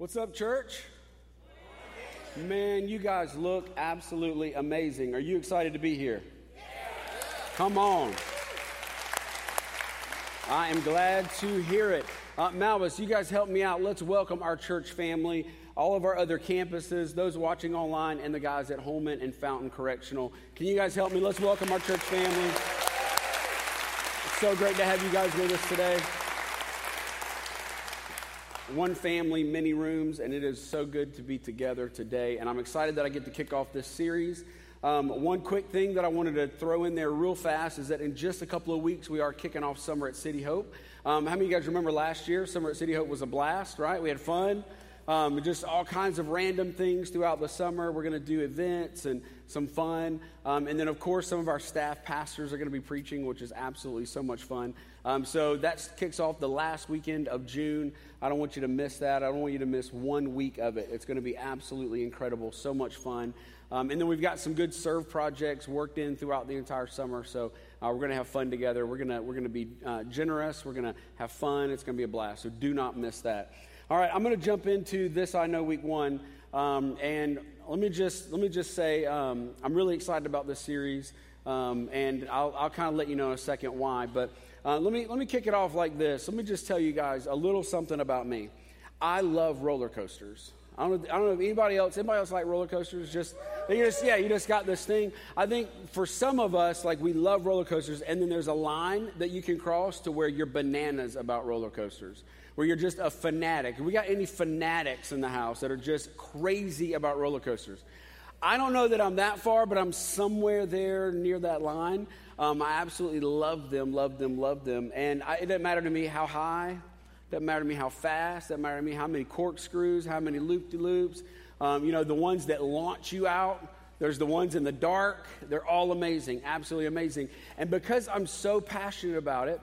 What's up, church? Man, you guys look absolutely amazing. Are you excited to be here? Come on. I am glad to hear it. Uh, Malvis, you guys help me out. Let's welcome our church family, all of our other campuses, those watching online, and the guys at Holman and Fountain Correctional. Can you guys help me? Let's welcome our church family. It's so great to have you guys with us today one family, many rooms, and it is so good to be together today. And I'm excited that I get to kick off this series. Um, one quick thing that I wanted to throw in there real fast is that in just a couple of weeks, we are kicking off Summer at City Hope. Um, how many of you guys remember last year? Summer at City Hope was a blast, right? We had fun. Um, just all kinds of random things throughout the summer. We're going to do events and some fun. Um, and then, of course, some of our staff pastors are going to be preaching, which is absolutely so much fun. Um, so that kicks off the last weekend of June. I don't want you to miss that. I don't want you to miss one week of it. It's going to be absolutely incredible, so much fun. Um, and then we've got some good serve projects worked in throughout the entire summer. So uh, we're going to have fun together. We're going to we're going to be uh, generous. We're going to have fun. It's going to be a blast. So do not miss that. All right, I'm going to jump into this. I know week one, um, and let me just let me just say um, I'm really excited about this series, um, and I'll, I'll kind of let you know in a second why. But uh, let, me, let me kick it off like this. Let me just tell you guys a little something about me. I love roller coasters. I don't, know, I don't know if anybody else, anybody else like roller coasters? Just, just, yeah, you just got this thing. I think for some of us, like we love roller coasters, and then there's a line that you can cross to where you're bananas about roller coasters, where you're just a fanatic. We got any fanatics in the house that are just crazy about roller coasters? I don't know that I'm that far, but I'm somewhere there near that line. Um, I absolutely love them, love them, love them. And I, it doesn't matter to me how high, doesn't matter to me how fast, doesn't matter to me how many corkscrews, how many loop de loops. Um, you know, the ones that launch you out, there's the ones in the dark. They're all amazing, absolutely amazing. And because I'm so passionate about it,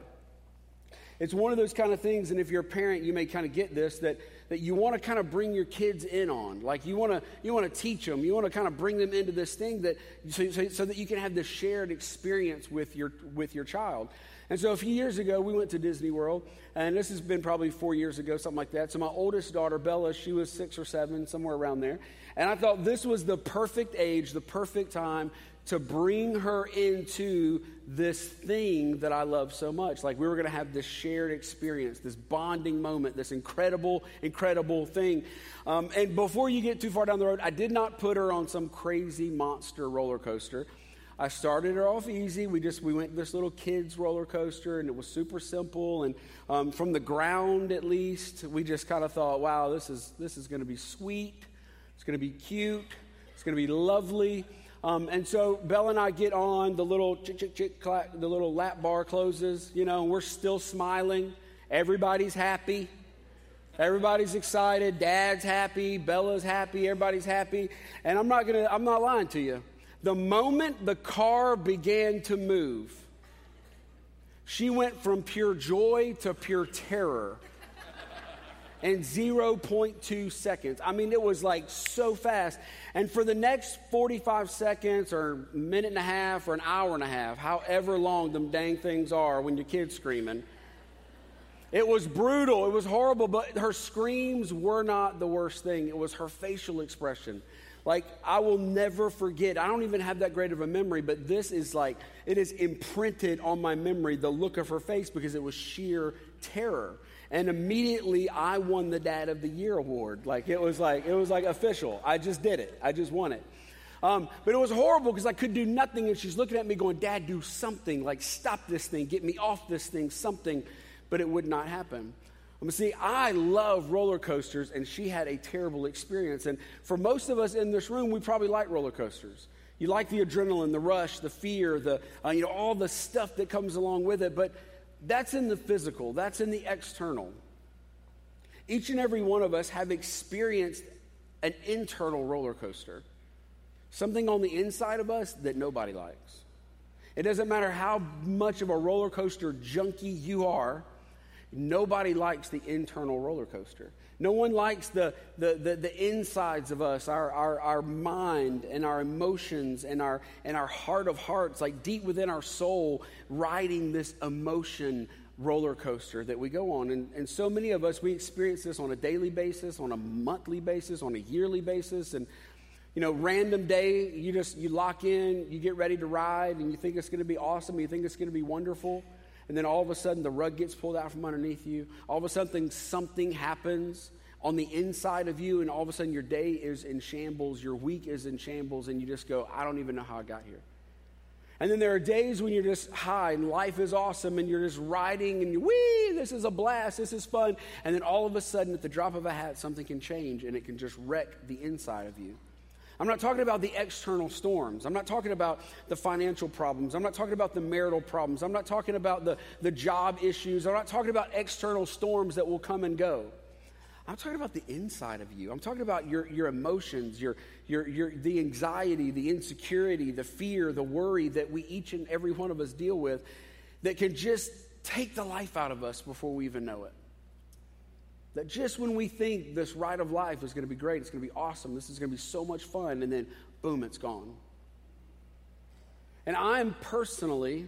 it's one of those kind of things, and if you're a parent, you may kind of get this that that you want to kind of bring your kids in on. Like you want to you want to teach them. You want to kind of bring them into this thing that so, so, so, that you can have this shared experience with your with your child. And so a few years ago, we went to Disney World, and this has been probably four years ago, something like that. So my oldest daughter, Bella, she was six or seven, somewhere around there. And I thought this was the perfect age, the perfect time to bring her into this thing that I love so much. Like we were going to have this shared experience, this bonding moment, this incredible, incredible thing. Um, and before you get too far down the road, I did not put her on some crazy monster roller coaster. I started her off easy. We just we went this little kids roller coaster, and it was super simple. And um, from the ground, at least, we just kind of thought, "Wow, this is this is going to be sweet. It's going to be cute. It's going to be lovely." Um, and so Bella and I get on the little chick, chick, chick, clack, the little lap bar closes, you know, and we're still smiling. Everybody's happy. Everybody's excited. Dad's happy. Bella's happy. Everybody's happy. And I'm not gonna, I'm not lying to you. The moment the car began to move, she went from pure joy to pure terror in 0.2 seconds. I mean, it was like so fast. And for the next 45 seconds or minute and a half or an hour and a half, however long them dang things are when your kid's screaming, it was brutal. It was horrible, but her screams were not the worst thing. It was her facial expression. Like, I will never forget. I don't even have that great of a memory, but this is like, it is imprinted on my memory, the look of her face, because it was sheer terror and immediately I won the Dad of the Year award. Like it was like it was like official. I just did it. I just won it. Um, but it was horrible because I could do nothing, and she's looking at me going, "Dad, do something! Like stop this thing, get me off this thing, something." But it would not happen. Um, see, I love roller coasters, and she had a terrible experience. And for most of us in this room, we probably like roller coasters. You like the adrenaline, the rush, the fear, the uh, you know all the stuff that comes along with it. But that's in the physical, that's in the external. Each and every one of us have experienced an internal roller coaster, something on the inside of us that nobody likes. It doesn't matter how much of a roller coaster junkie you are, nobody likes the internal roller coaster. No one likes the, the, the, the, insides of us, our, our, our mind and our emotions and our, and our heart of hearts, like deep within our soul, riding this emotion roller coaster that we go on. And, and so many of us, we experience this on a daily basis, on a monthly basis, on a yearly basis. And, you know, random day, you just, you lock in, you get ready to ride, and you think it's going to be awesome, you think it's going to be wonderful. And then all of a sudden, the rug gets pulled out from underneath you. All of a sudden, something happens on the inside of you, and all of a sudden, your day is in shambles, your week is in shambles, and you just go, I don't even know how I got here. And then there are days when you're just high and life is awesome and you're just riding and you, wee, this is a blast, this is fun. And then all of a sudden, at the drop of a hat, something can change and it can just wreck the inside of you. I'm not talking about the external storms. I'm not talking about the financial problems. I'm not talking about the marital problems. I'm not talking about the, the job issues. I'm not talking about external storms that will come and go. I'm talking about the inside of you. I'm talking about your, your emotions, your, your, your, the anxiety, the insecurity, the fear, the worry that we each and every one of us deal with that can just take the life out of us before we even know it. That just when we think this ride of life is going to be great, it's going to be awesome, this is going to be so much fun, and then boom, it's gone. And I'm personally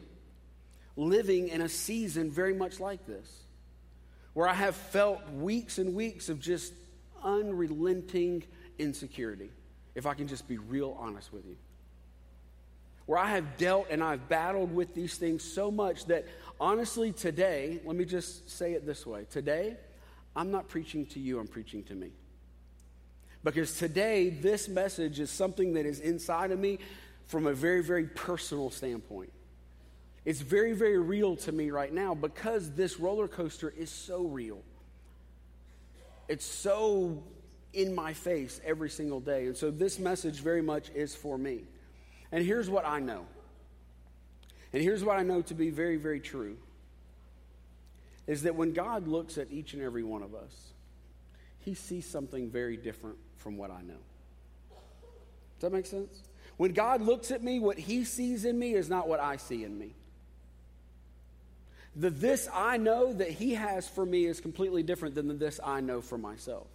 living in a season very much like this where I have felt weeks and weeks of just unrelenting insecurity, if I can just be real honest with you. Where I have dealt and I've battled with these things so much that honestly, today, let me just say it this way today, I'm not preaching to you, I'm preaching to me. Because today, this message is something that is inside of me from a very, very personal standpoint. It's very, very real to me right now because this roller coaster is so real. It's so in my face every single day. And so this message very much is for me. And here's what I know. And here's what I know to be very, very true is that when God looks at each and every one of us, he sees something very different from what I know. Does that make sense? When God looks at me, what he sees in me is not what I see in me. The this I know that he has for me is completely different than the this I know for myself.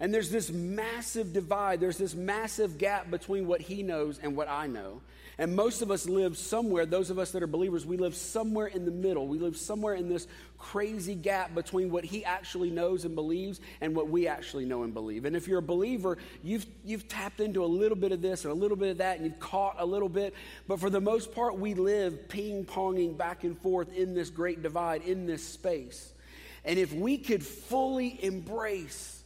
And there's this massive divide, there's this massive gap between what he knows and what I know. And most of us live somewhere, those of us that are believers, we live somewhere in the middle. We live somewhere in this crazy gap between what he actually knows and believes and what we actually know and believe. And if you're a believer, you've, you've tapped into a little bit of this and a little bit of that, and you've caught a little bit. But for the most part, we live ping ponging back and forth in this great divide, in this space. And if we could fully embrace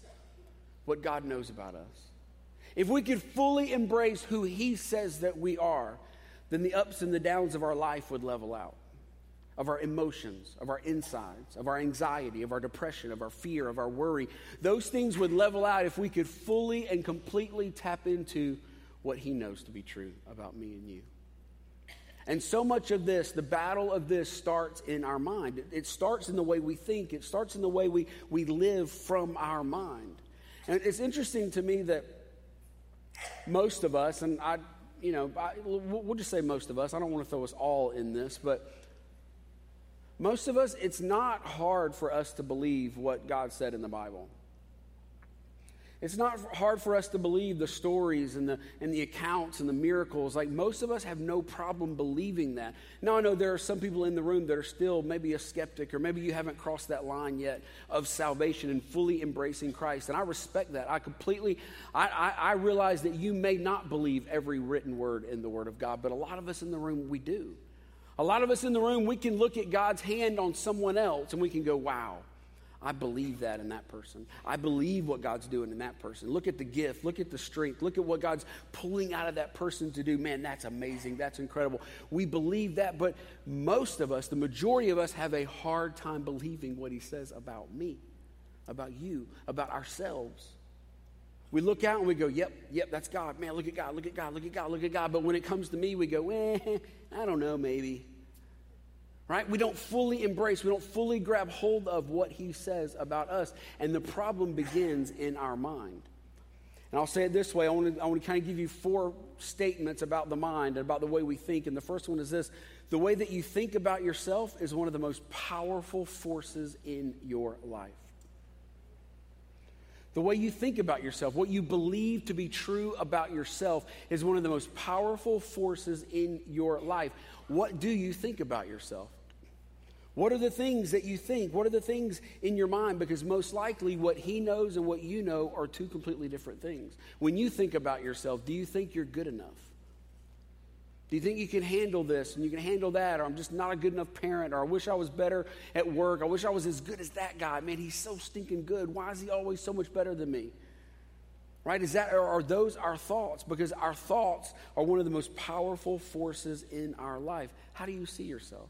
what God knows about us, if we could fully embrace who He says that we are, then the ups and the downs of our life would level out of our emotions, of our insides, of our anxiety, of our depression, of our fear, of our worry. Those things would level out if we could fully and completely tap into what He knows to be true about me and you. And so much of this, the battle of this, starts in our mind. It starts in the way we think, it starts in the way we, we live from our mind. And it's interesting to me that most of us, and I, you know, we'll just say most of us, I don't want to throw us all in this, but most of us, it's not hard for us to believe what God said in the Bible. It's not hard for us to believe the stories and the, and the accounts and the miracles. Like most of us have no problem believing that. Now, I know there are some people in the room that are still maybe a skeptic, or maybe you haven't crossed that line yet of salvation and fully embracing Christ. And I respect that. I completely, I, I, I realize that you may not believe every written word in the Word of God, but a lot of us in the room, we do. A lot of us in the room, we can look at God's hand on someone else and we can go, wow I believe that in that person. I believe what God's doing in that person. Look at the gift. Look at the strength. Look at what God's pulling out of that person to do. Man, that's amazing. That's incredible. We believe that, but most of us, the majority of us, have a hard time believing what He says about me, about you, about ourselves. We look out and we go, yep, yep, that's God. Man, look at God, look at God, look at God, look at God. But when it comes to me, we go, eh, I don't know, maybe right? We don't fully embrace, we don't fully grab hold of what he says about us. And the problem begins in our mind. And I'll say it this way I want to, I want to kind of give you four statements about the mind and about the way we think. And the first one is this the way that you think about yourself is one of the most powerful forces in your life. The way you think about yourself, what you believe to be true about yourself, is one of the most powerful forces in your life. What do you think about yourself? What are the things that you think? What are the things in your mind? Because most likely what he knows and what you know are two completely different things. When you think about yourself, do you think you're good enough? Do you think you can handle this and you can handle that? Or I'm just not a good enough parent, or I wish I was better at work. I wish I was as good as that guy. Man, he's so stinking good. Why is he always so much better than me? Right? Is that, or are those our thoughts? Because our thoughts are one of the most powerful forces in our life. How do you see yourself?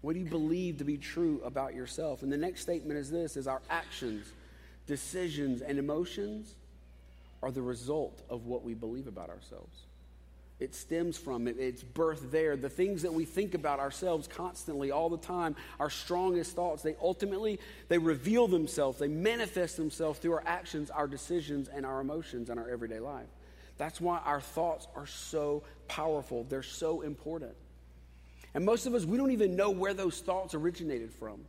What do you believe to be true about yourself? And the next statement is this is our actions, decisions, and emotions are the result of what we believe about ourselves. It stems from it. It's birth there. The things that we think about ourselves constantly, all the time, our strongest thoughts, they ultimately, they reveal themselves. They manifest themselves through our actions, our decisions, and our emotions in our everyday life. That's why our thoughts are so powerful. They're so important. And most of us, we don't even know where those thoughts originated from.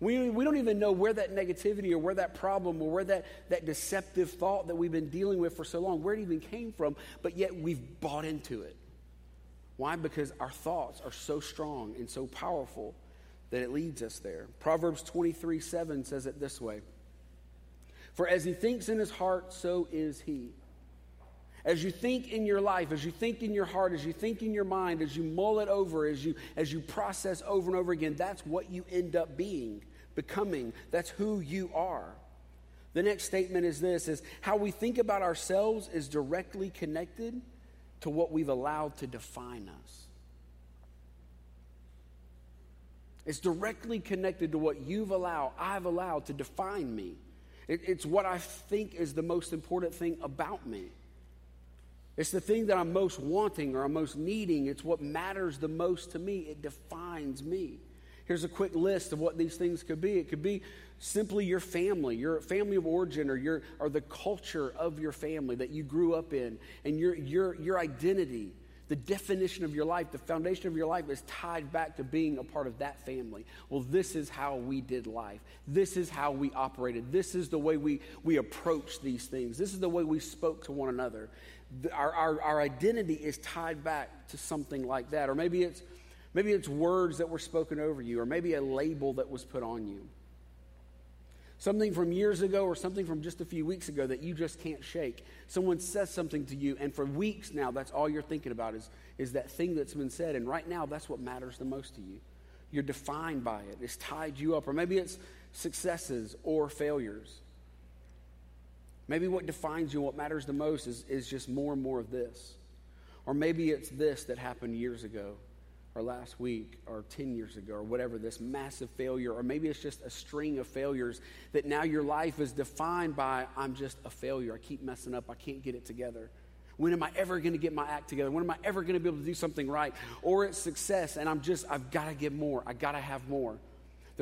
We, we don't even know where that negativity or where that problem or where that, that deceptive thought that we've been dealing with for so long, where it even came from, but yet we've bought into it. Why? Because our thoughts are so strong and so powerful that it leads us there. Proverbs 23 7 says it this way For as he thinks in his heart, so is he. As you think in your life, as you think in your heart, as you think in your mind, as you mull it over, as you, as you process over and over again, that's what you end up being, becoming. That's who you are. The next statement is this is how we think about ourselves is directly connected to what we've allowed to define us. It's directly connected to what you've allowed, I've allowed to define me. It, it's what I think is the most important thing about me. It's the thing that I'm most wanting or I'm most needing. It's what matters the most to me. It defines me. Here's a quick list of what these things could be. It could be simply your family, your family of origin, or your or the culture of your family that you grew up in, and your your your identity. The definition of your life, the foundation of your life is tied back to being a part of that family. Well, this is how we did life. This is how we operated. This is the way we, we approach these things. This is the way we spoke to one another our, our, our identity is tied back to something like that. Or maybe it's, maybe it's words that were spoken over you, or maybe a label that was put on you. Something from years ago or something from just a few weeks ago that you just can't shake. Someone says something to you, and for weeks now, that's all you're thinking about is, is that thing that's been said. And right now, that's what matters the most to you. You're defined by it, it's tied you up. Or maybe it's successes or failures. Maybe what defines you, what matters the most, is, is just more and more of this. Or maybe it's this that happened years ago, or last week, or 10 years ago, or whatever, this massive failure. Or maybe it's just a string of failures that now your life is defined by I'm just a failure. I keep messing up. I can't get it together. When am I ever going to get my act together? When am I ever going to be able to do something right? Or it's success, and I'm just, I've got to get more. I got to have more.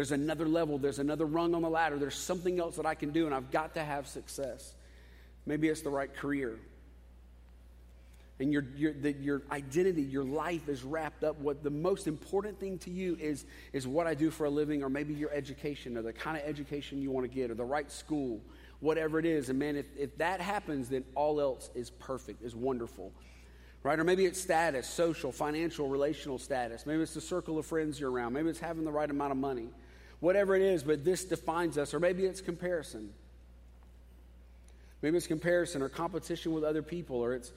There's another level, there's another rung on the ladder, there's something else that I can do, and I've got to have success. Maybe it's the right career. And your, your, the, your identity, your life is wrapped up. What the most important thing to you is, is what I do for a living, or maybe your education, or the kind of education you want to get, or the right school, whatever it is. And man, if, if that happens, then all else is perfect, is wonderful right? Or maybe it's status, social, financial, relational status. Maybe it's the circle of friends you're around. Maybe it's having the right amount of money. Whatever it is, but this defines us. Or maybe it's comparison. Maybe it's comparison or competition with other people, or it's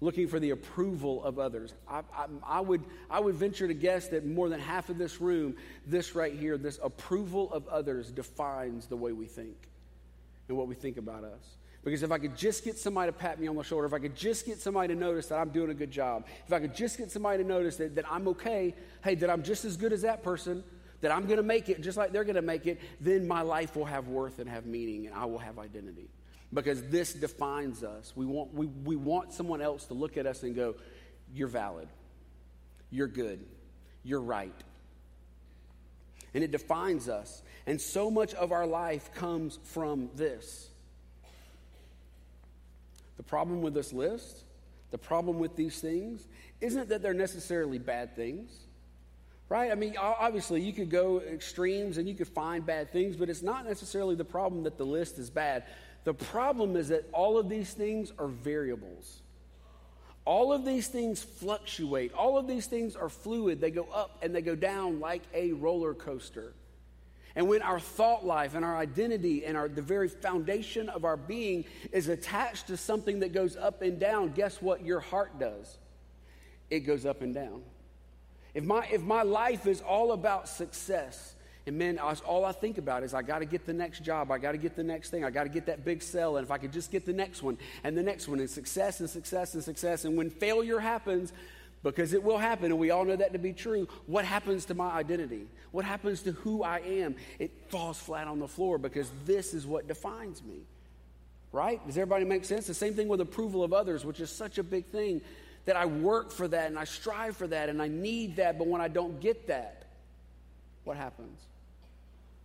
looking for the approval of others. I, I, I, would, I would venture to guess that more than half of this room, this right here, this approval of others defines the way we think and what we think about us. Because if I could just get somebody to pat me on the shoulder, if I could just get somebody to notice that I'm doing a good job, if I could just get somebody to notice that, that I'm okay, hey, that I'm just as good as that person, that I'm going to make it just like they're going to make it, then my life will have worth and have meaning and I will have identity because this defines us. We want, we, we want someone else to look at us and go, You're valid. You're good. You're right. And it defines us. And so much of our life comes from this. The problem with this list, the problem with these things, isn't that they're necessarily bad things. Right? I mean, obviously, you could go extremes and you could find bad things, but it's not necessarily the problem that the list is bad. The problem is that all of these things are variables. All of these things fluctuate. All of these things are fluid. They go up and they go down like a roller coaster. And when our thought life and our identity and our, the very foundation of our being is attached to something that goes up and down, guess what your heart does? It goes up and down. If my, if my life is all about success, and man, all I think about is I got to get the next job. I got to get the next thing. I got to get that big sell. And if I could just get the next one and the next one and success and success and success. And when failure happens, because it will happen, and we all know that to be true. What happens to my identity? What happens to who I am? It falls flat on the floor because this is what defines me. Right? Does everybody make sense? The same thing with approval of others, which is such a big thing that I work for that and I strive for that and I need that, but when I don't get that, what happens?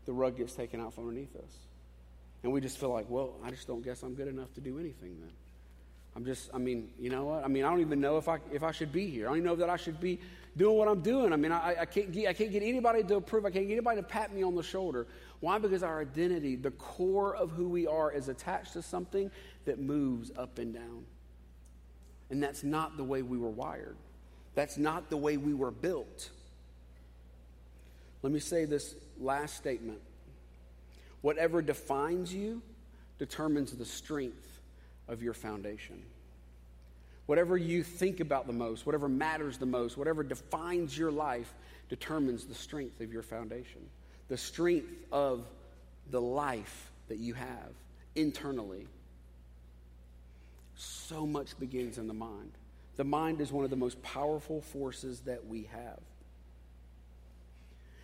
The rug gets taken out from underneath us. And we just feel like, well, I just don't guess I'm good enough to do anything then. I'm just, I mean, you know what? I mean, I don't even know if I, if I should be here. I don't even know that I should be doing what I'm doing. I mean, I, I, can't get, I can't get anybody to approve. I can't get anybody to pat me on the shoulder. Why? Because our identity, the core of who we are, is attached to something that moves up and down. And that's not the way we were wired. That's not the way we were built. Let me say this last statement. Whatever defines you determines the strength of your foundation. Whatever you think about the most, whatever matters the most, whatever defines your life determines the strength of your foundation, the strength of the life that you have internally. So much begins in the mind. The mind is one of the most powerful forces that we have.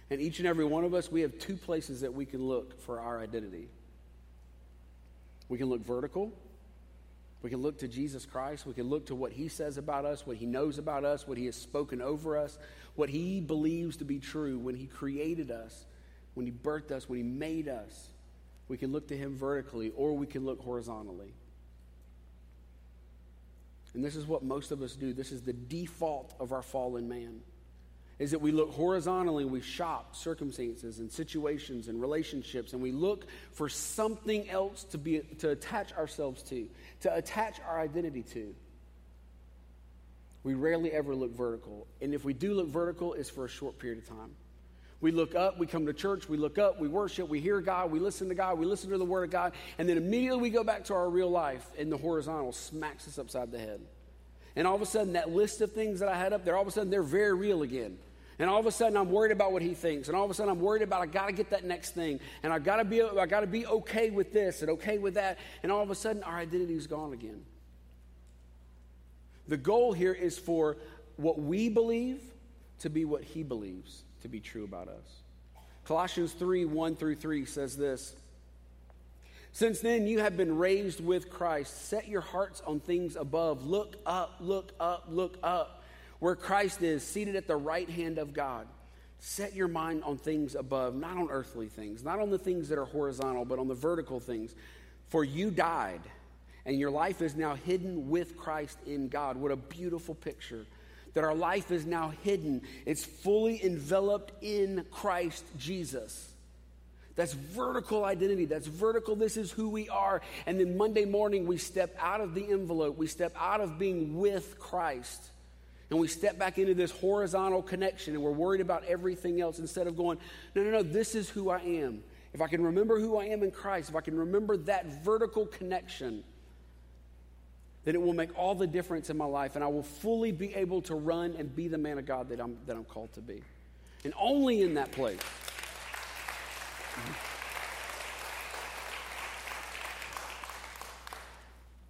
And each and every one of us, we have two places that we can look for our identity. We can look vertical we can look to Jesus Christ. We can look to what he says about us, what he knows about us, what he has spoken over us, what he believes to be true when he created us, when he birthed us, when he made us. We can look to him vertically or we can look horizontally. And this is what most of us do. This is the default of our fallen man is that we look horizontally we shop circumstances and situations and relationships and we look for something else to be to attach ourselves to to attach our identity to. We rarely ever look vertical. And if we do look vertical it's for a short period of time we look up we come to church we look up we worship we hear god we listen to god we listen to the word of god and then immediately we go back to our real life and the horizontal smacks us upside the head and all of a sudden, that list of things that I had up there, all of a sudden, they're very real again. And all of a sudden, I'm worried about what he thinks. And all of a sudden, I'm worried about I got to get that next thing. And I got to be I got to be okay with this and okay with that. And all of a sudden, our identity is gone again. The goal here is for what we believe to be what he believes to be true about us. Colossians 3 1 through 3 says this Since then you have been raised with Christ. Set your hearts on things above. Look up, look up, look up where Christ is, seated at the right hand of God. Set your mind on things above, not on earthly things, not on the things that are horizontal, but on the vertical things. For you died, and your life is now hidden with Christ in God. What a beautiful picture. That our life is now hidden, it's fully enveloped in Christ Jesus. That's vertical identity. That's vertical. This is who we are. And then Monday morning, we step out of the envelope. We step out of being with Christ and we step back into this horizontal connection and we're worried about everything else instead of going, no, no, no, this is who I am. If I can remember who I am in Christ, if I can remember that vertical connection, then it will make all the difference in my life and I will fully be able to run and be the man of God that I'm, that I'm called to be. And only in that place. Mm-hmm.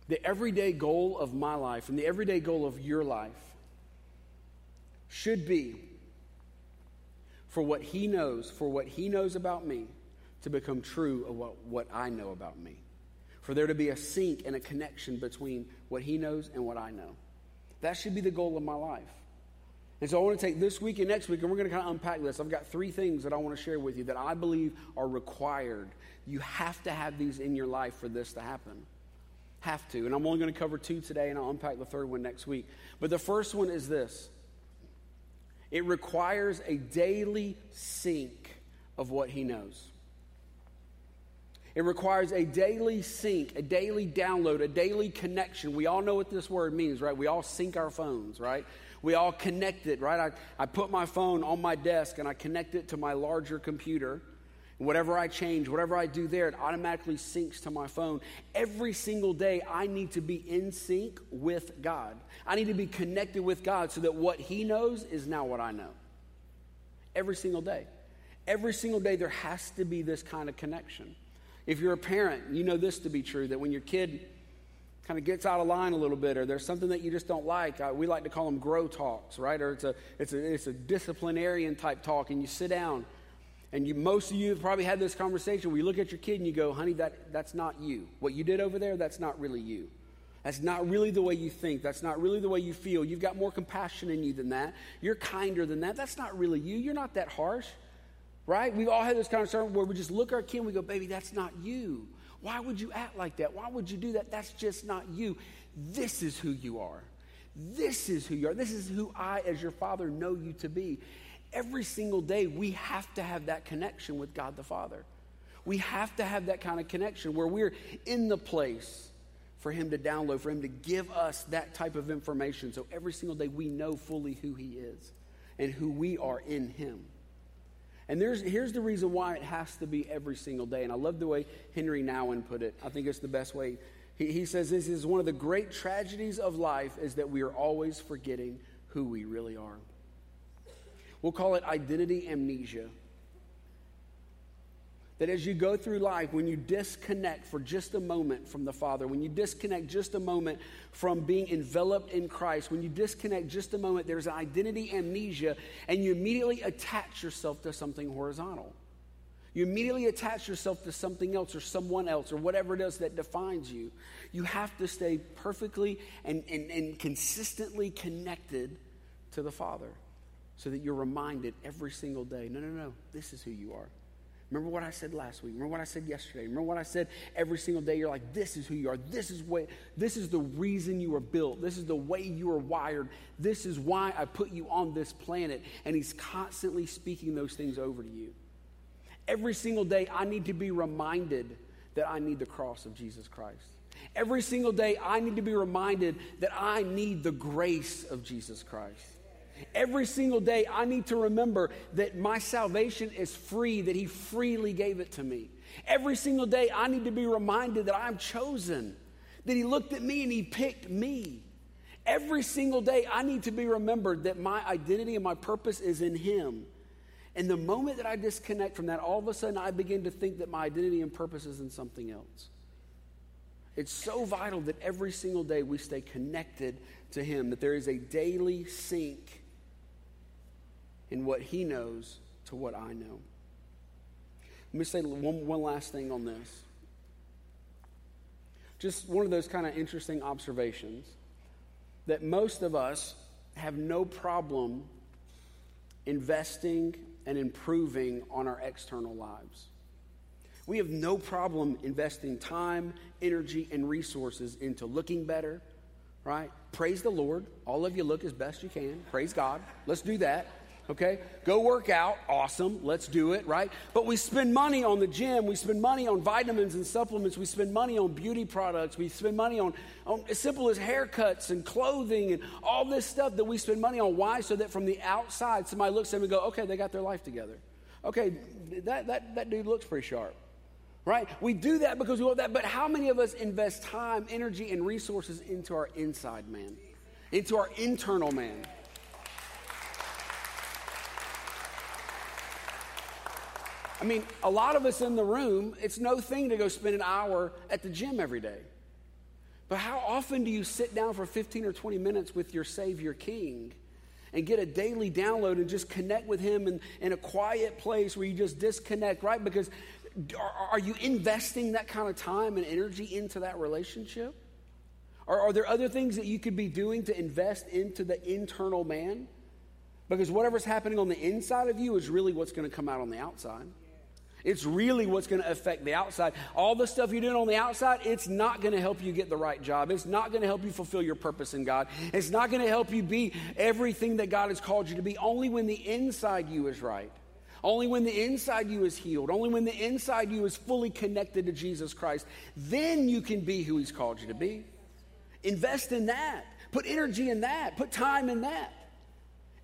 The everyday goal of my life and the everyday goal of your life should be for what he knows, for what he knows about me, to become true of what, what I know about me. For there to be a sync and a connection between what he knows and what I know. That should be the goal of my life. And so I want to take this week and next week, and we're going to kind of unpack this. I've got three things that I want to share with you that I believe are required. You have to have these in your life for this to happen. Have to. And I'm only going to cover two today, and I'll unpack the third one next week. But the first one is this it requires a daily sync of what he knows. It requires a daily sync, a daily download, a daily connection. We all know what this word means, right? We all sync our phones, right? We all connect it, right? I, I put my phone on my desk and I connect it to my larger computer. Whatever I change, whatever I do there, it automatically syncs to my phone. Every single day, I need to be in sync with God. I need to be connected with God so that what He knows is now what I know. Every single day. Every single day, there has to be this kind of connection. If you're a parent, you know this to be true that when your kid kind of gets out of line a little bit or there's something that you just don't like, uh, we like to call them grow talks, right? Or it's a, it's, a, it's a disciplinarian type talk, and you sit down. And you, most of you have probably had this conversation where you look at your kid and you go, honey, that, that's not you. What you did over there, that's not really you. That's not really the way you think. That's not really the way you feel. You've got more compassion in you than that. You're kinder than that. That's not really you. You're not that harsh. Right? We've all had this conversation where we just look at our kid and we go, baby, that's not you. Why would you act like that? Why would you do that? That's just not you. This is who you are. This is who you are. This is who I, as your father, know you to be. Every single day, we have to have that connection with God the Father. We have to have that kind of connection where we're in the place for Him to download, for Him to give us that type of information. So every single day, we know fully who He is and who we are in Him. And here's the reason why it has to be every single day. And I love the way Henri Nouwen put it. I think it's the best way. He, he says this is one of the great tragedies of life is that we are always forgetting who we really are. We'll call it identity amnesia. That as you go through life, when you disconnect for just a moment from the Father, when you disconnect just a moment from being enveloped in Christ, when you disconnect just a moment, there's identity amnesia, and you immediately attach yourself to something horizontal. You immediately attach yourself to something else or someone else or whatever it is that defines you. You have to stay perfectly and, and, and consistently connected to the Father so that you're reminded every single day no, no, no, this is who you are. Remember what I said last week. Remember what I said yesterday. Remember what I said every single day. You're like, this is who you are. This is what this is the reason you were built. This is the way you are wired. This is why I put you on this planet. And he's constantly speaking those things over to you. Every single day, I need to be reminded that I need the cross of Jesus Christ. Every single day, I need to be reminded that I need the grace of Jesus Christ. Every single day, I need to remember that my salvation is free, that He freely gave it to me. Every single day, I need to be reminded that I'm chosen, that He looked at me and He picked me. Every single day, I need to be remembered that my identity and my purpose is in Him. And the moment that I disconnect from that, all of a sudden I begin to think that my identity and purpose is in something else. It's so vital that every single day we stay connected to Him, that there is a daily sync what he knows to what I know. Let me say one, one last thing on this. Just one of those kind of interesting observations that most of us have no problem investing and improving on our external lives. We have no problem investing time, energy, and resources into looking better, right? Praise the Lord. All of you look as best you can. Praise God. Let's do that okay? Go work out, awesome, let's do it, right? But we spend money on the gym, we spend money on vitamins and supplements, we spend money on beauty products, we spend money on, on as simple as haircuts and clothing and all this stuff that we spend money on. Why? So that from the outside, somebody looks at them and go, okay, they got their life together. Okay, that, that, that dude looks pretty sharp. Right? We do that because we want that, but how many of us invest time, energy, and resources into our inside man, into our internal man? I mean, a lot of us in the room, it's no thing to go spend an hour at the gym every day. But how often do you sit down for 15 or 20 minutes with your Savior King and get a daily download and just connect with Him in, in a quiet place where you just disconnect, right? Because are, are you investing that kind of time and energy into that relationship? Or are there other things that you could be doing to invest into the internal man? Because whatever's happening on the inside of you is really what's going to come out on the outside. It's really what's going to affect the outside. All the stuff you're doing on the outside, it's not going to help you get the right job. It's not going to help you fulfill your purpose in God. It's not going to help you be everything that God has called you to be. Only when the inside you is right. Only when the inside you is healed, only when the inside you is fully connected to Jesus Christ, then you can be who He's called you to be. Invest in that. Put energy in that. Put time in that.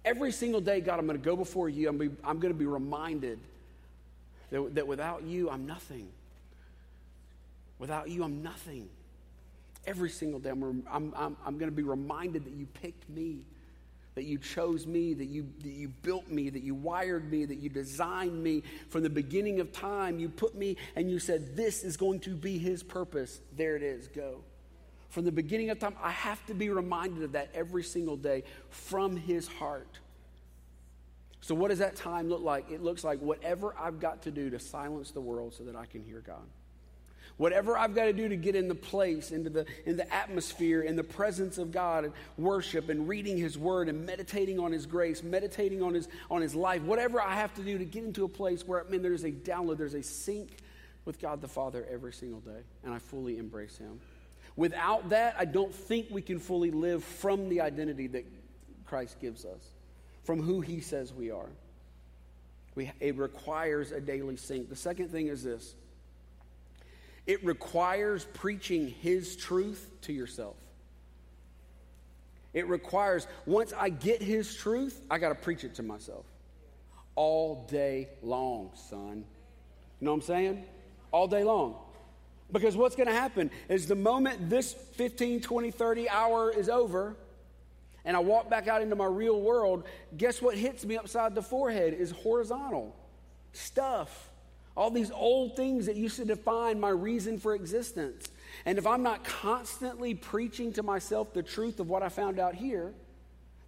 Every single day, God, I'm going to go before you. I'm, I'm going to be reminded that, that without you, I'm nothing. Without you, I'm nothing. Every single day, I'm, I'm, I'm, I'm going to be reminded that you picked me, that you chose me, that you, that you built me, that you wired me, that you designed me from the beginning of time. You put me and you said, This is going to be his purpose. There it is, go. From the beginning of time, I have to be reminded of that every single day from his heart. So, what does that time look like? It looks like whatever I've got to do to silence the world so that I can hear God. Whatever I've got to do to get in the place, into the, in the atmosphere, in the presence of God, and worship and reading His Word and meditating on His grace, meditating on His, on His life, whatever I have to do to get into a place where, I mean, there's a download, there's a sync with God the Father every single day, and I fully embrace Him. Without that, I don't think we can fully live from the identity that Christ gives us from who he says we are. We, it requires a daily sync. The second thing is this it requires preaching his truth to yourself. It requires, once I get his truth, I got to preach it to myself all day long, son. You know what I'm saying? All day long. Because what's going to happen is the moment this 15, 20, 30 hour is over, and I walk back out into my real world, guess what hits me upside the forehead is horizontal stuff. All these old things that used to define my reason for existence. And if I'm not constantly preaching to myself the truth of what I found out here,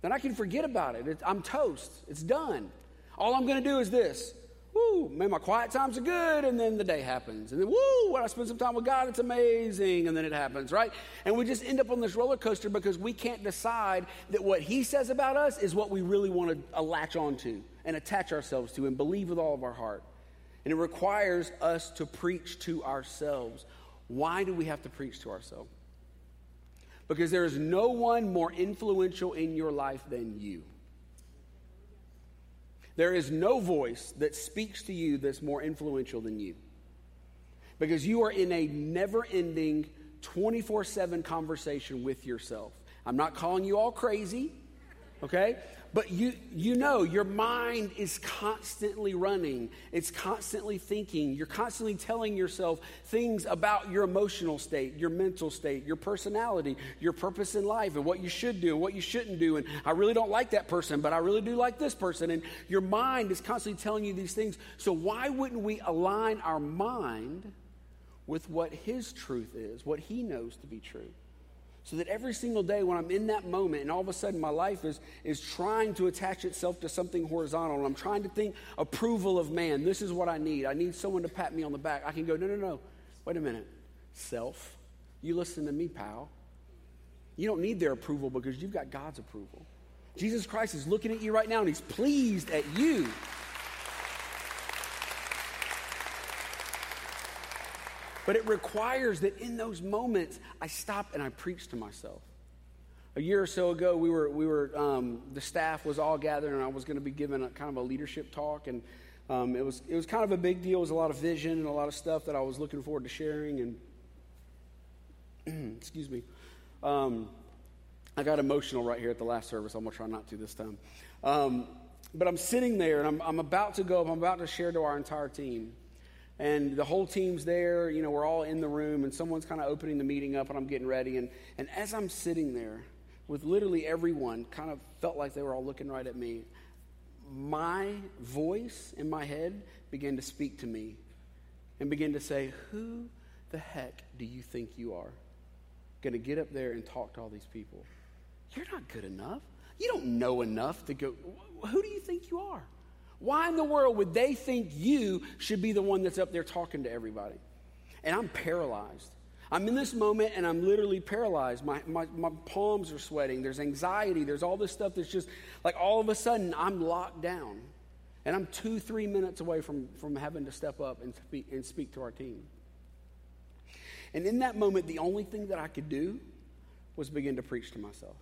then I can forget about it. I'm toast. It's done. All I'm going to do is this woo, man, my quiet times are good, and then the day happens. And then, woo, when I spend some time with God, it's amazing, and then it happens, right? And we just end up on this roller coaster because we can't decide that what He says about us is what we really want to uh, latch onto and attach ourselves to and believe with all of our heart. And it requires us to preach to ourselves. Why do we have to preach to ourselves? Because there is no one more influential in your life than you. There is no voice that speaks to you that's more influential than you. Because you are in a never ending 24 7 conversation with yourself. I'm not calling you all crazy, okay? But you, you know, your mind is constantly running, it's constantly thinking. You're constantly telling yourself things about your emotional state, your mental state, your personality, your purpose in life, and what you should do and what you shouldn't do. And I really don't like that person, but I really do like this person. And your mind is constantly telling you these things. So, why wouldn't we align our mind with what His truth is, what He knows to be true? So that every single day when I'm in that moment and all of a sudden my life is, is trying to attach itself to something horizontal and I'm trying to think approval of man, this is what I need. I need someone to pat me on the back. I can go, no, no, no. Wait a minute. Self, you listen to me, pal. You don't need their approval because you've got God's approval. Jesus Christ is looking at you right now and he's pleased at you. But it requires that in those moments, I stop and I preach to myself. A year or so ago, we were, we were um, the staff was all gathered, and I was going to be giving a kind of a leadership talk. And um, it, was, it was kind of a big deal. It was a lot of vision and a lot of stuff that I was looking forward to sharing. And, excuse me. Um, I got emotional right here at the last service. I'm going to try not to this time. Um, but I'm sitting there, and I'm, I'm about to go up. I'm about to share to our entire team and the whole team's there. You know, we're all in the room, and someone's kind of opening the meeting up, and I'm getting ready. And, and as I'm sitting there, with literally everyone, kind of felt like they were all looking right at me, my voice in my head began to speak to me and began to say, Who the heck do you think you are? Going to get up there and talk to all these people. You're not good enough. You don't know enough to go. Who do you think you are? Why in the world would they think you should be the one that's up there talking to everybody? And I'm paralyzed. I'm in this moment and I'm literally paralyzed. My, my, my palms are sweating. There's anxiety. There's all this stuff that's just like all of a sudden I'm locked down. And I'm two, three minutes away from, from having to step up and speak, and speak to our team. And in that moment, the only thing that I could do was begin to preach to myself.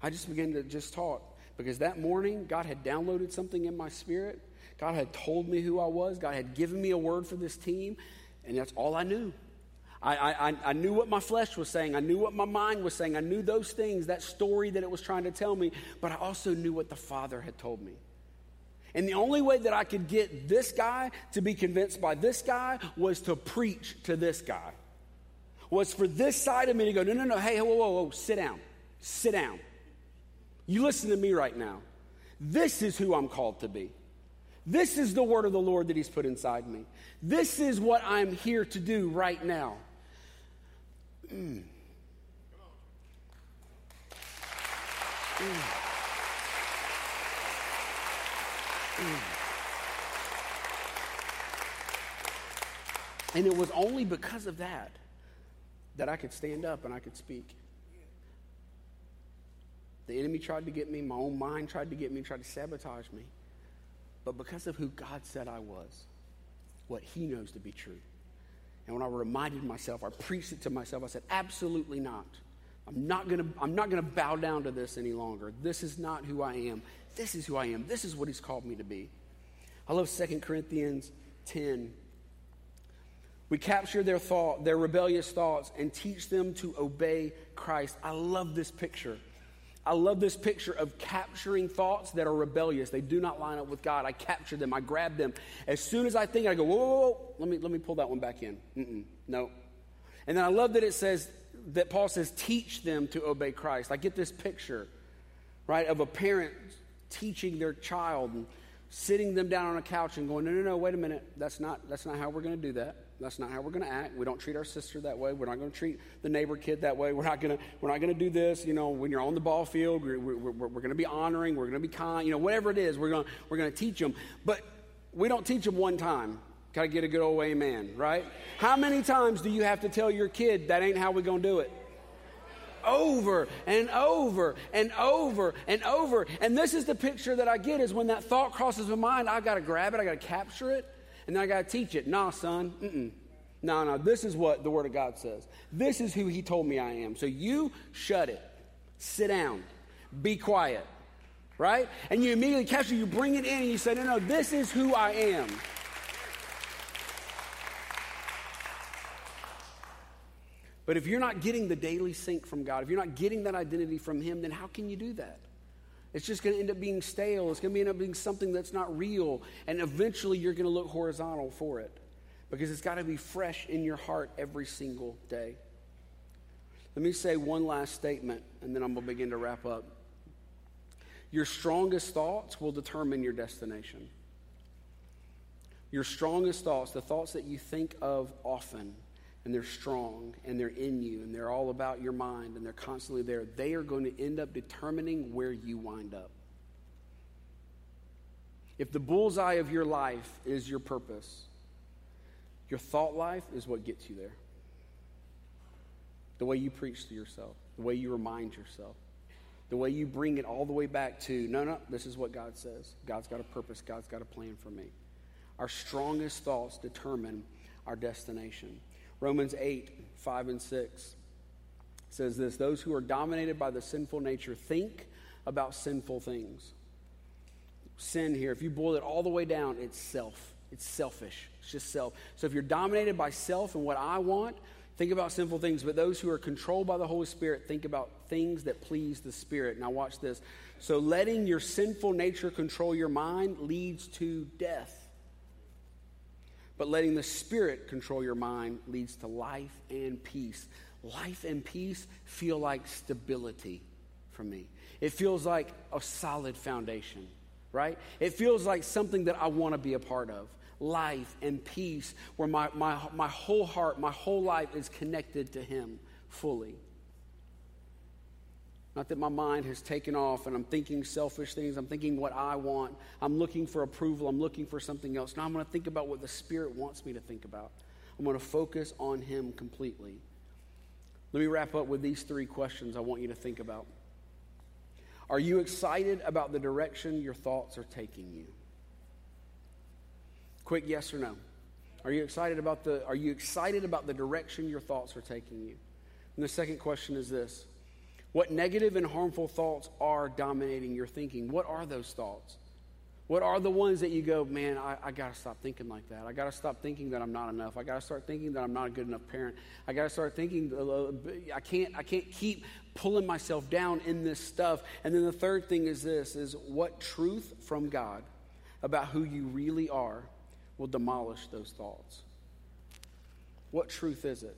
I just began to just talk Because that morning, God had downloaded something in my spirit. God had told me who I was. God had given me a word for this team. And that's all I knew. I, I, I knew what my flesh was saying. I knew what my mind was saying. I knew those things, that story that it was trying to tell me. But I also knew what the Father had told me. And the only way that I could get this guy to be convinced by this guy was to preach to this guy. Was for this side of me to go, no, no, no, hey, whoa, whoa, whoa, sit down. Sit down. You listen to me right now. This is who I'm called to be. This is the word of the Lord that He's put inside me. This is what I'm here to do right now. Mm. Mm. And it was only because of that that I could stand up and I could speak. The enemy tried to get me, my own mind tried to get me, tried to sabotage me. But because of who God said I was, what He knows to be true. And when I reminded myself, I preached it to myself, I said, absolutely not. I'm not gonna, I'm not gonna bow down to this any longer. This is not who I am. This is who I am. This is what He's called me to be. I love 2 Corinthians 10. We capture their thought, their rebellious thoughts, and teach them to obey Christ. I love this picture. I love this picture of capturing thoughts that are rebellious. They do not line up with God. I capture them. I grab them. As soon as I think, I go, whoa, whoa, whoa. Let me, let me pull that one back in. Mm-mm, no. And then I love that it says, that Paul says, teach them to obey Christ. I get this picture, right, of a parent teaching their child and sitting them down on a couch and going, no, no, no, wait a minute. That's not, that's not how we're going to do that. That's not how we're going to act. We don't treat our sister that way. We're not going to treat the neighbor kid that way. We're not going to, we're not going to do this. You know, when you're on the ball field, we're, we're, we're, we're going to be honoring. We're going to be kind. You know, whatever it is, we're going, we're going to teach them. But we don't teach them one time. Got to get a good old amen, right? How many times do you have to tell your kid that ain't how we're going to do it? Over and over and over and over. And this is the picture that I get is when that thought crosses my mind, I've got to grab it, I got to capture it, and then I got to teach it. Nah, son, mm-mm. No, no, this is what the Word of God says. This is who He told me I am. So you shut it, sit down, be quiet, right? And you immediately capture, it, you bring it in, and you say, no, no, this is who I am. But if you're not getting the daily sync from God, if you're not getting that identity from Him, then how can you do that? It's just going to end up being stale. It's going to end up being something that's not real. And eventually you're going to look horizontal for it because it's got to be fresh in your heart every single day. Let me say one last statement and then I'm going to begin to wrap up. Your strongest thoughts will determine your destination. Your strongest thoughts, the thoughts that you think of often, and they're strong and they're in you and they're all about your mind and they're constantly there, they are going to end up determining where you wind up. If the bullseye of your life is your purpose, your thought life is what gets you there. The way you preach to yourself, the way you remind yourself, the way you bring it all the way back to no, no, this is what God says. God's got a purpose, God's got a plan for me. Our strongest thoughts determine our destination. Romans 8, 5 and 6 says this Those who are dominated by the sinful nature think about sinful things. Sin here, if you boil it all the way down, it's self. It's selfish. It's just self. So if you're dominated by self and what I want, think about sinful things. But those who are controlled by the Holy Spirit think about things that please the Spirit. Now, watch this. So letting your sinful nature control your mind leads to death. But letting the Spirit control your mind leads to life and peace. Life and peace feel like stability for me. It feels like a solid foundation, right? It feels like something that I want to be a part of. Life and peace, where my, my, my whole heart, my whole life is connected to Him fully. Not that my mind has taken off and I'm thinking selfish things. I'm thinking what I want. I'm looking for approval. I'm looking for something else. Now I'm going to think about what the Spirit wants me to think about. I'm going to focus on Him completely. Let me wrap up with these three questions I want you to think about. Are you excited about the direction your thoughts are taking you? Quick yes or no. Are you excited about the are you excited about the direction your thoughts are taking you? And the second question is this. What negative and harmful thoughts are dominating your thinking? What are those thoughts? What are the ones that you go, man, I, I got to stop thinking like that. I got to stop thinking that I'm not enough. I got to start thinking that I'm not a good enough parent. I got to start thinking uh, I can't, I can't keep pulling myself down in this stuff. And then the third thing is this, is what truth from God about who you really are will demolish those thoughts. What truth is it?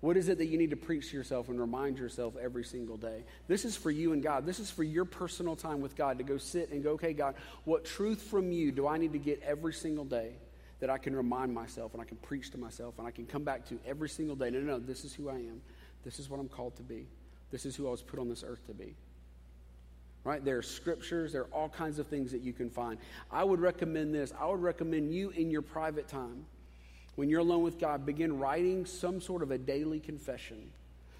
What is it that you need to preach to yourself and remind yourself every single day? This is for you and God. This is for your personal time with God to go sit and go, okay, God, what truth from you do I need to get every single day that I can remind myself and I can preach to myself and I can come back to every single day? No, no, no, this is who I am. This is what I'm called to be. This is who I was put on this earth to be. Right? There are scriptures, there are all kinds of things that you can find. I would recommend this. I would recommend you in your private time when you're alone with God, begin writing some sort of a daily confession.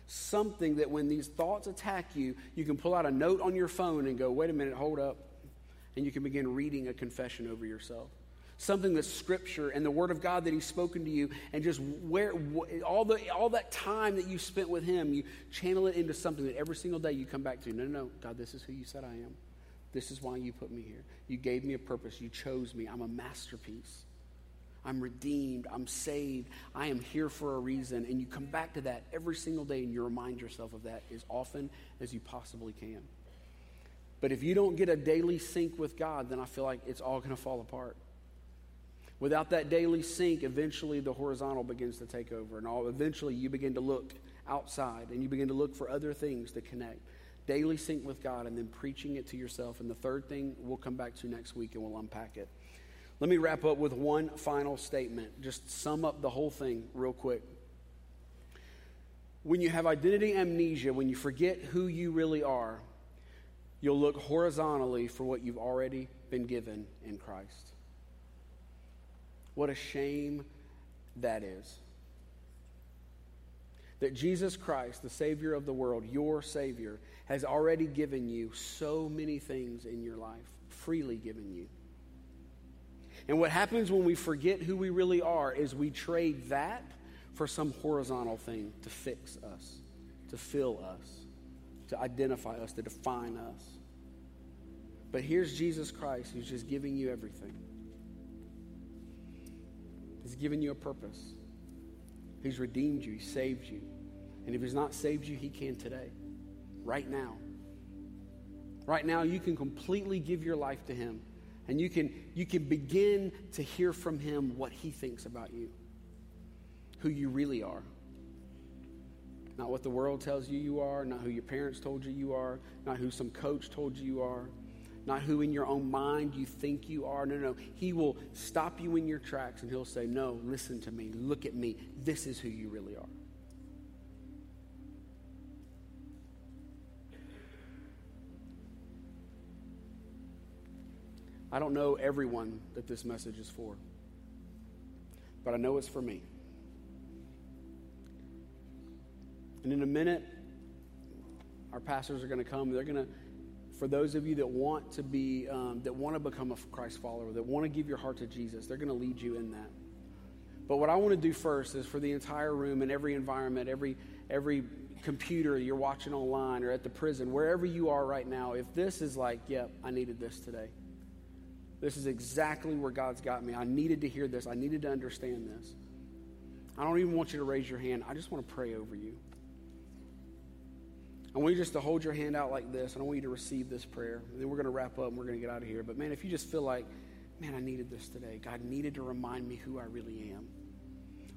Something that when these thoughts attack you, you can pull out a note on your phone and go, wait a minute, hold up. And you can begin reading a confession over yourself. Something that's scripture and the word of God that He's spoken to you, and just where all, the, all that time that you spent with Him, you channel it into something that every single day you come back to. No, no, no, God, this is who you said I am. This is why you put me here. You gave me a purpose. You chose me. I'm a masterpiece. I'm redeemed. I'm saved. I am here for a reason. And you come back to that every single day and you remind yourself of that as often as you possibly can. But if you don't get a daily sync with God, then I feel like it's all going to fall apart. Without that daily sync, eventually the horizontal begins to take over. And all, eventually you begin to look outside and you begin to look for other things to connect. Daily sync with God and then preaching it to yourself. And the third thing we'll come back to next week and we'll unpack it. Let me wrap up with one final statement. Just sum up the whole thing real quick. When you have identity amnesia, when you forget who you really are, you'll look horizontally for what you've already been given in Christ. What a shame that is. That Jesus Christ, the Savior of the world, your Savior, has already given you so many things in your life, freely given you. And what happens when we forget who we really are is we trade that for some horizontal thing to fix us, to fill us, to identify us, to define us. But here's Jesus Christ who's just giving you everything. He's given you a purpose. He's redeemed you, He saved you. And if He's not saved you, He can today, right now. Right now, you can completely give your life to Him and you can, you can begin to hear from him what he thinks about you, who you really are. Not what the world tells you you are, not who your parents told you you are, not who some coach told you you are, not who in your own mind you think you are. No, no. He will stop you in your tracks and he'll say, No, listen to me, look at me. This is who you really are. I don't know everyone that this message is for, but I know it's for me. And in a minute, our pastors are going to come. They're going to, for those of you that want to be, um, that want to become a Christ follower, that want to give your heart to Jesus, they're going to lead you in that. But what I want to do first is for the entire room and every environment, every every computer you're watching online or at the prison, wherever you are right now, if this is like, yep, I needed this today. This is exactly where God's got me. I needed to hear this. I needed to understand this. I don't even want you to raise your hand. I just want to pray over you. I want you just to hold your hand out like this, I want you to receive this prayer. And then we're going to wrap up and we're going to get out of here. But man, if you just feel like, man, I needed this today, God needed to remind me who I really am.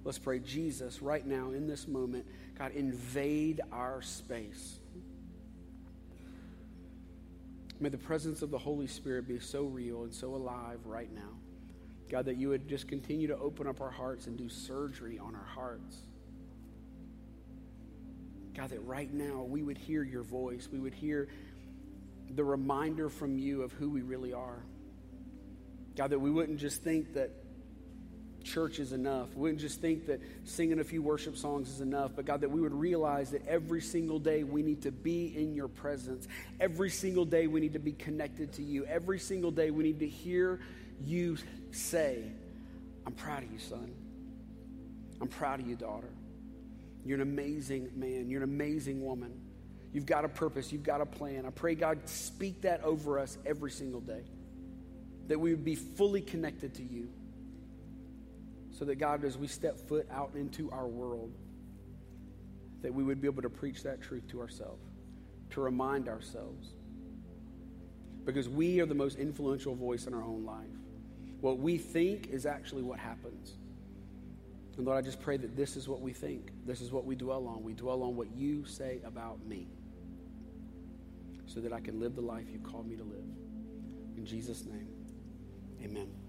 Let's pray. Jesus, right now in this moment, God, invade our space. May the presence of the Holy Spirit be so real and so alive right now. God, that you would just continue to open up our hearts and do surgery on our hearts. God, that right now we would hear your voice. We would hear the reminder from you of who we really are. God, that we wouldn't just think that church is enough. We wouldn't just think that singing a few worship songs is enough, but God, that we would realize that every single day we need to be in your presence. Every single day we need to be connected to you. Every single day we need to hear you say, I'm proud of you, son. I'm proud of you, daughter. You're an amazing man. You're an amazing woman. You've got a purpose. You've got a plan. I pray, God, speak that over us every single day. That we would be fully connected to you. So that, God, as we step foot out into our world, that we would be able to preach that truth to ourselves, to remind ourselves. Because we are the most influential voice in our own life. What we think is actually what happens. And Lord, I just pray that this is what we think. This is what we dwell on. We dwell on what you say about me so that I can live the life you called me to live. In Jesus' name, amen.